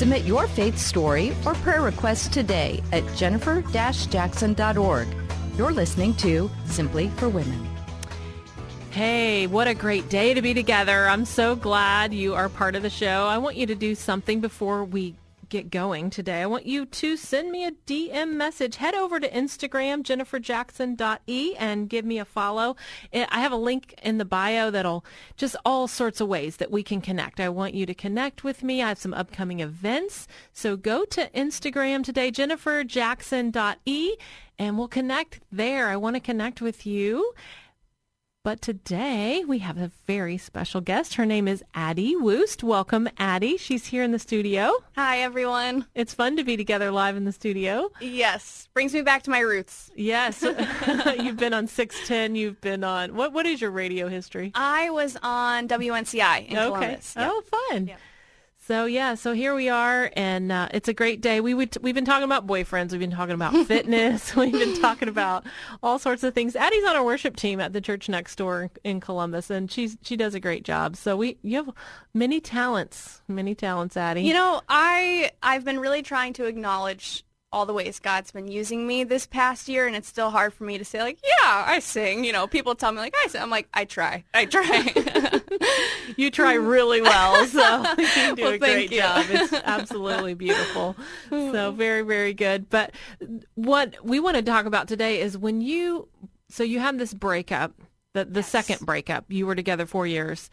Submit your faith story or prayer request today at jennifer-jackson.org. You're listening to Simply for Women. Hey, what a great day to be together. I'm so glad you are part of the show. I want you to do something before we get going today. I want you to send me a DM message. Head over to Instagram, jenniferjackson.e, and give me a follow. Eh, I have a link in the bio that'll just all sorts of ways that we can connect. I want you to connect with me. I have some upcoming events. So go to Instagram today, jenniferjackson.e, and we'll connect there. I want to connect with you. But today we have a very special guest. Her name is Addie Woost. Welcome, Addie. She's here in the studio. Hi, everyone. It's fun to be together live in the studio. Yes, brings me back to my roots. Yes, you've been on 610. You've been on what? What is your radio history? I was on WNCI in okay. Columbus. Yep. Oh, fun. Yep. So yeah, so here we are, and uh, it's a great day. We would we've been talking about boyfriends, we've been talking about fitness, we've been talking about all sorts of things. Addie's on our worship team at the church next door in Columbus, and she's she does a great job. So we you have many talents, many talents, Addie. You know, I I've been really trying to acknowledge all the ways God's been using me this past year, and it's still hard for me to say like, yeah, I sing. You know, people tell me like I sing. I'm like, I try, I try. you try really well, so you do well, a great you. job. It's absolutely beautiful. So very, very good. But what we want to talk about today is when you, so you have this breakup, the the yes. second breakup. You were together four years.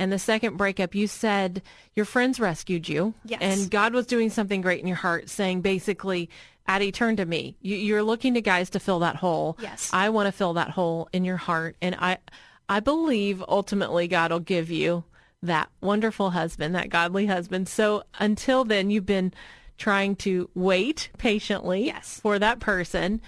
And the second breakup, you said your friends rescued you. Yes. And God was doing something great in your heart, saying basically, Addie, turn to me. You, are looking to guys to fill that hole. Yes. I want to fill that hole in your heart. And I, I believe ultimately God will give you that wonderful husband, that godly husband. So until then, you've been trying to wait patiently yes. for that person.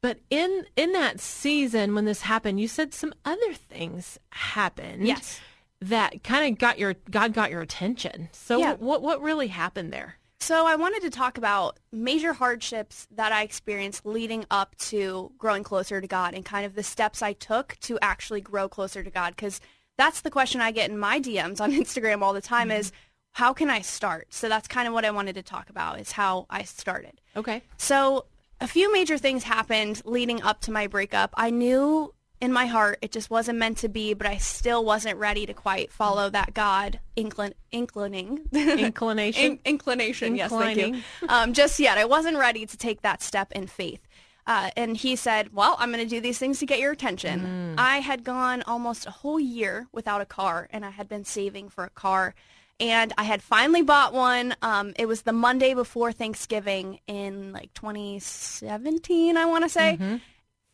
But in in that season when this happened, you said some other things happened. Yes that kind of got your God got your attention. So yeah. what what really happened there? So I wanted to talk about major hardships that I experienced leading up to growing closer to God and kind of the steps I took to actually grow closer to God because that's the question I get in my DMs on Instagram all the time mm-hmm. is how can I start? So that's kind of what I wanted to talk about is how I started. Okay. So a few major things happened leading up to my breakup. I knew in my heart it just wasn't meant to be but i still wasn't ready to quite follow that god inclin- inclining inclination in- inclination yes thank you um, just yet i wasn't ready to take that step in faith uh, and he said well i'm going to do these things to get your attention mm. i had gone almost a whole year without a car and i had been saving for a car and I had finally bought one. Um, it was the Monday before Thanksgiving in like 2017, I want to say. Mm-hmm.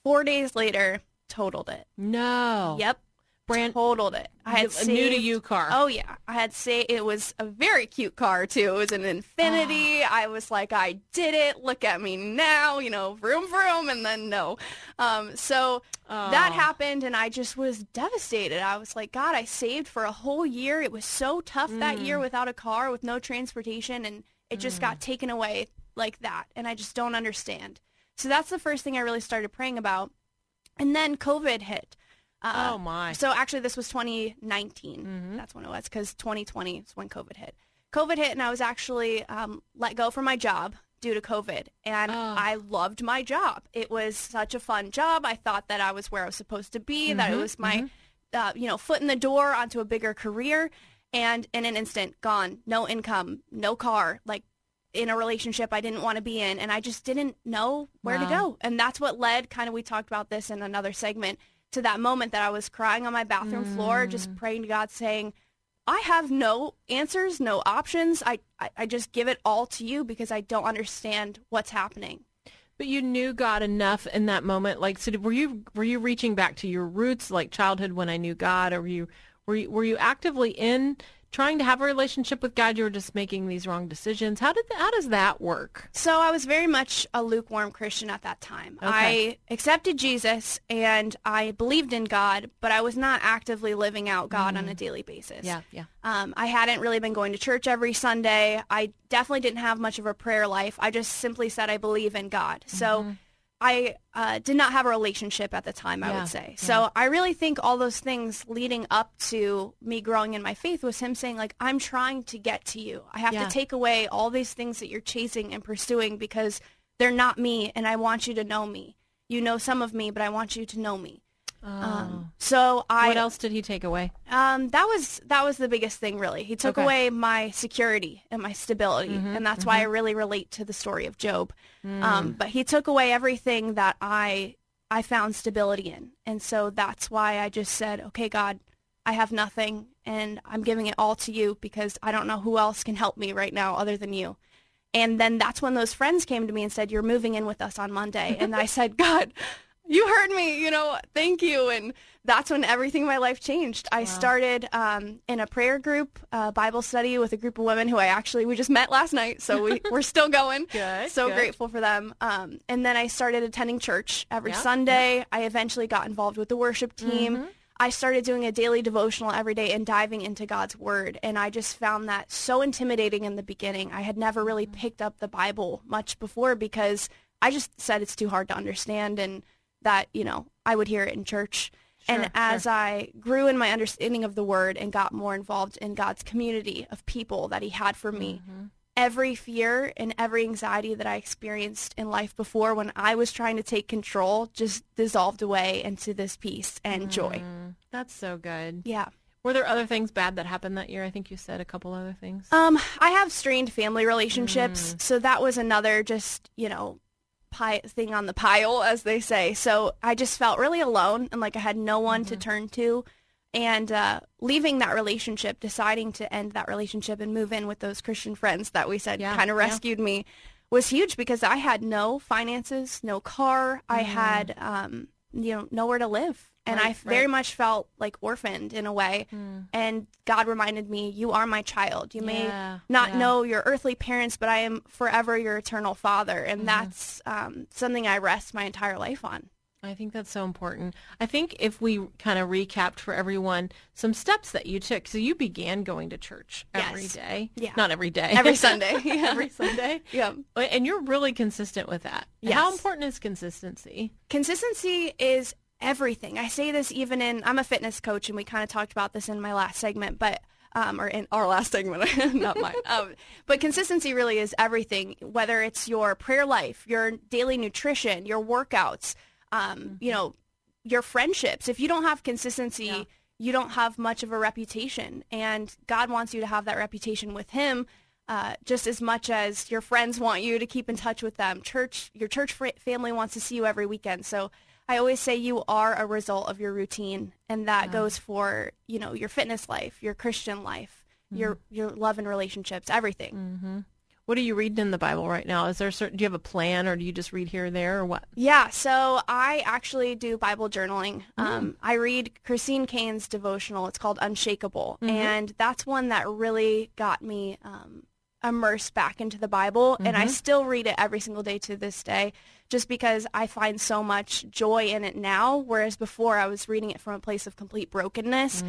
Four days later, totaled it. No. Yep. Brand totaled it. I had a saved, new to you car. Oh yeah, I had say it was a very cute car too. It was an Infiniti. Ah. I was like, I did it. Look at me now. You know, vroom vroom, and then no. Um, so oh. that happened, and I just was devastated. I was like, God, I saved for a whole year. It was so tough mm. that year without a car, with no transportation, and it just mm. got taken away like that. And I just don't understand. So that's the first thing I really started praying about. And then COVID hit. Uh, oh my! So actually, this was 2019. Mm-hmm. That's when it was because 2020 is when COVID hit. COVID hit, and I was actually um, let go from my job due to COVID, and oh. I loved my job. It was such a fun job. I thought that I was where I was supposed to be. Mm-hmm. That it was my, mm-hmm. uh, you know, foot in the door onto a bigger career. And in an instant, gone. No income, no car. Like in a relationship I didn't want to be in and I just didn't know where wow. to go. And that's what led kind of we talked about this in another segment to that moment that I was crying on my bathroom mm. floor just praying to God saying I have no answers, no options. I, I, I just give it all to you because I don't understand what's happening. But you knew God enough in that moment. Like, so were you were you reaching back to your roots, like childhood when I knew God, or were you were you, were you actively in trying to have a relationship with God, you were just making these wrong decisions. How did how does that work? So I was very much a lukewarm Christian at that time. Okay. I accepted Jesus and I believed in God, but I was not actively living out God on a daily basis. Yeah, yeah. Um, I hadn't really been going to church every Sunday. I definitely didn't have much of a prayer life. I just simply said I believe in God. So I uh, did not have a relationship at the time, I Yeah, would say. So I really think all those things leading up to me growing in my faith was him saying, like, I'm trying to get to you. I have Yeah. to take away all these things that you're chasing and pursuing because they're not me, and I want you to know me. You know some of me, but I want you to know me. Um, so I Oh. what else did he take away? um, that was that was the biggest thing, really. He took Okay. away my security and my stability, Mm-hmm, and that's why I really relate to the story of Job. Mm. Um, but he took away everything that I I found stability in, and so that's why I just said, "Okay, God, I have nothing, and I'm giving it all to you because I don't know who else can help me right now other than you." And then that's when those friends came to me and said, "You're moving in with us on Monday," and I said, "God." You heard me, you know, thank you. And that's when everything in my life changed. I started um, in a prayer group, uh, Bible study with a group of women who I actually, we just met last night. So we, we're still going. Good, So good. grateful for them. Um, and then I started attending church every Yeah, Sunday. I eventually got involved with the worship team. Mm-hmm. I started doing a daily devotional every day and diving into God's word. And I just found that so intimidating in the beginning. I had never really Mm-hmm. picked up the Bible much before because I just said it's too hard to understand and that, you know, I would hear it in church. Sure, and as I grew in my understanding of the word and got more involved in God's community of people that he had for me, Mm-hmm. every fear and every anxiety that I experienced in life before when I was trying to take control just dissolved away into this peace and joy. That's so good. Yeah. Were there other things bad that happened that year? I think you said a couple other things. Um, I have strained family relationships, Mm. so that was another just, you know, pi- thing on the pile, as they say. So I just felt really alone and like I had no one Mm-hmm. to turn to. And uh, leaving that relationship, deciding to end that relationship and move in with those Christian friends that we said Yeah, kind of yeah. rescued me was huge because I had no finances, no car. I Mm. had, um, you know, nowhere to live. And Right, I very right. much felt like orphaned in a way. And God reminded me, you are my child. You may Yeah, not yeah. know your earthly parents, but I am forever your eternal father. And Mm-hmm. that's um, something I rest my entire life on. I think that's so important. I think if we kind of recapped for everyone some steps that you took. So you began going to church every Yes. day. Yeah. Not every day. Every Sunday. Yeah. every Sunday. Yeah. And you're really consistent with that. Yes. How important is consistency? Consistency is everything. I say this even in, I'm a fitness coach, and we kind of talked about this in my last segment, but um, or in our last segment, not mine. Um, but consistency really is everything, whether it's your prayer life, your daily nutrition, your workouts, um, you know, your friendships. If you don't have consistency, you don't have much of a reputation. And God wants you to have that reputation with Him uh, just as much as your friends want you to keep in touch with them. Church, your church fr- family wants to see you every weekend. So I always say you are a result of your routine, and that goes for you know your fitness life, your Christian life, your your love and relationships, everything. What are you reading in the Bible right now? Is there certain, do you have a plan or do you just read here or there or what? Yeah, so I actually do Bible journaling. Um, I read Christine Caine's devotional. It's called Unshakable, and that's one that really got me um, immersed back into the Bible. And I still read it every single day to this day, just because I find so much joy in it now, whereas before I was reading it from a place of complete brokenness.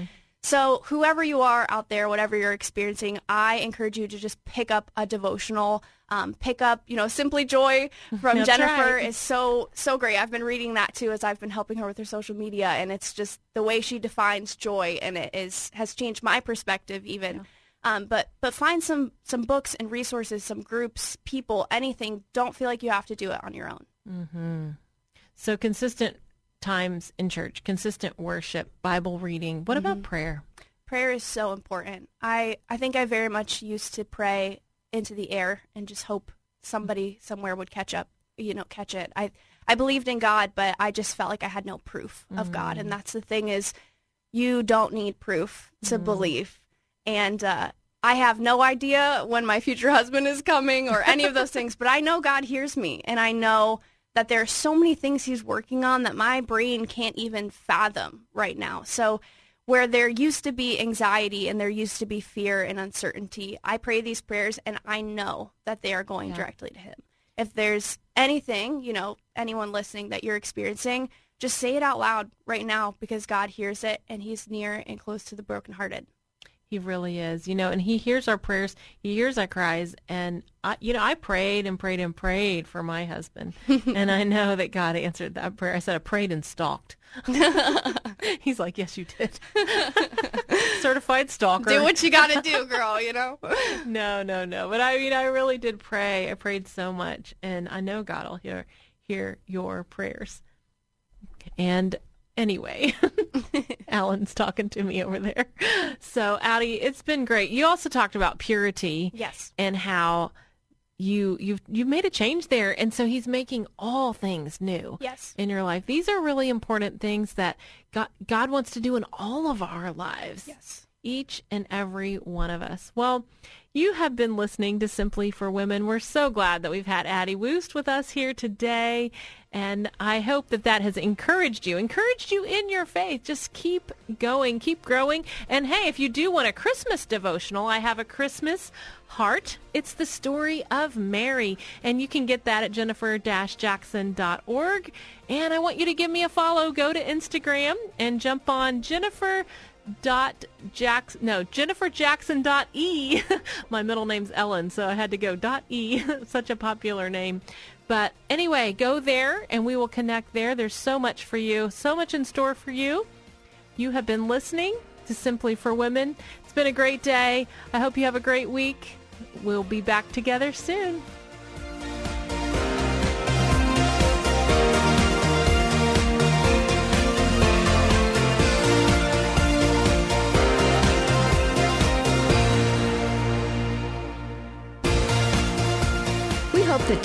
So whoever you are out there, whatever you're experiencing, I encourage you to just pick up a devotional. Um, pick up, you know, Simply Joy from That's Jennifer right. is so so great. I've been reading that too as I've been helping her with her social media, and it's just the way she defines joy, and it is has changed my perspective even. Um, but but find some some books and resources, some groups, people, anything. Don't feel like you have to do it on your own. So consistent times in church, consistent worship, Bible reading. What about mm-hmm. prayer? prayer is so important. I, I think I very much used to pray into the air and just hope somebody somewhere would catch up, you know, catch it. I, I believed in God, but I just felt like I had no proof of God. And mm. that's the thing is you don't need proof to mm. believe. And uh, I have no idea when my future husband is coming or any of those things, but I know God hears me and I know that there are so many things he's working on that my brain can't even fathom right now. So where there used to be anxiety and there used to be fear and uncertainty, I pray these prayers and I know that they are going yeah. directly to him. If there's anything, you know, anyone listening that you're experiencing, just say it out loud right now because God hears it and he's near and close to the brokenhearted. He really is, you know, and he hears our prayers. He hears our cries. And, I, you know, I prayed and prayed and prayed for my husband. and I know that God answered that prayer. I said, I prayed and stalked. He's like, yes, you did. Certified stalker. Do what you got to do, girl, you know? no, no, no. But I mean, I really did pray. I prayed so much. And I know God will hear, hear your prayers. And anyway, Alan's talking to me over there. So, Addie, it's been great. You also talked about purity. Yes. And how you you've you've made a change there and so he's making all things new yes in your life these are really important things that god god wants to do in all of our lives yes each and every one of us well you have been listening to Simply for Women. We're so glad that we've had Addie Woost with us here today. And I hope that that has encouraged you, encouraged you in your faith. Just keep going, keep growing. And hey, if you do want a Christmas devotional, I have a Christmas heart. It's the story of Mary. And you can get that at jennifer-jackson.org. And I want you to give me a follow. Go to Instagram and jump on Jennifer dot Jackson no Jennifer Jackson dot E. My middle name's Ellen so I had to go dot E. Such a popular name. But anyway go there and we will connect there. There's so much for you so much in store for you. You have been listening to Simply for Women. It's been a great day. I hope you have a great week. We'll be back together soon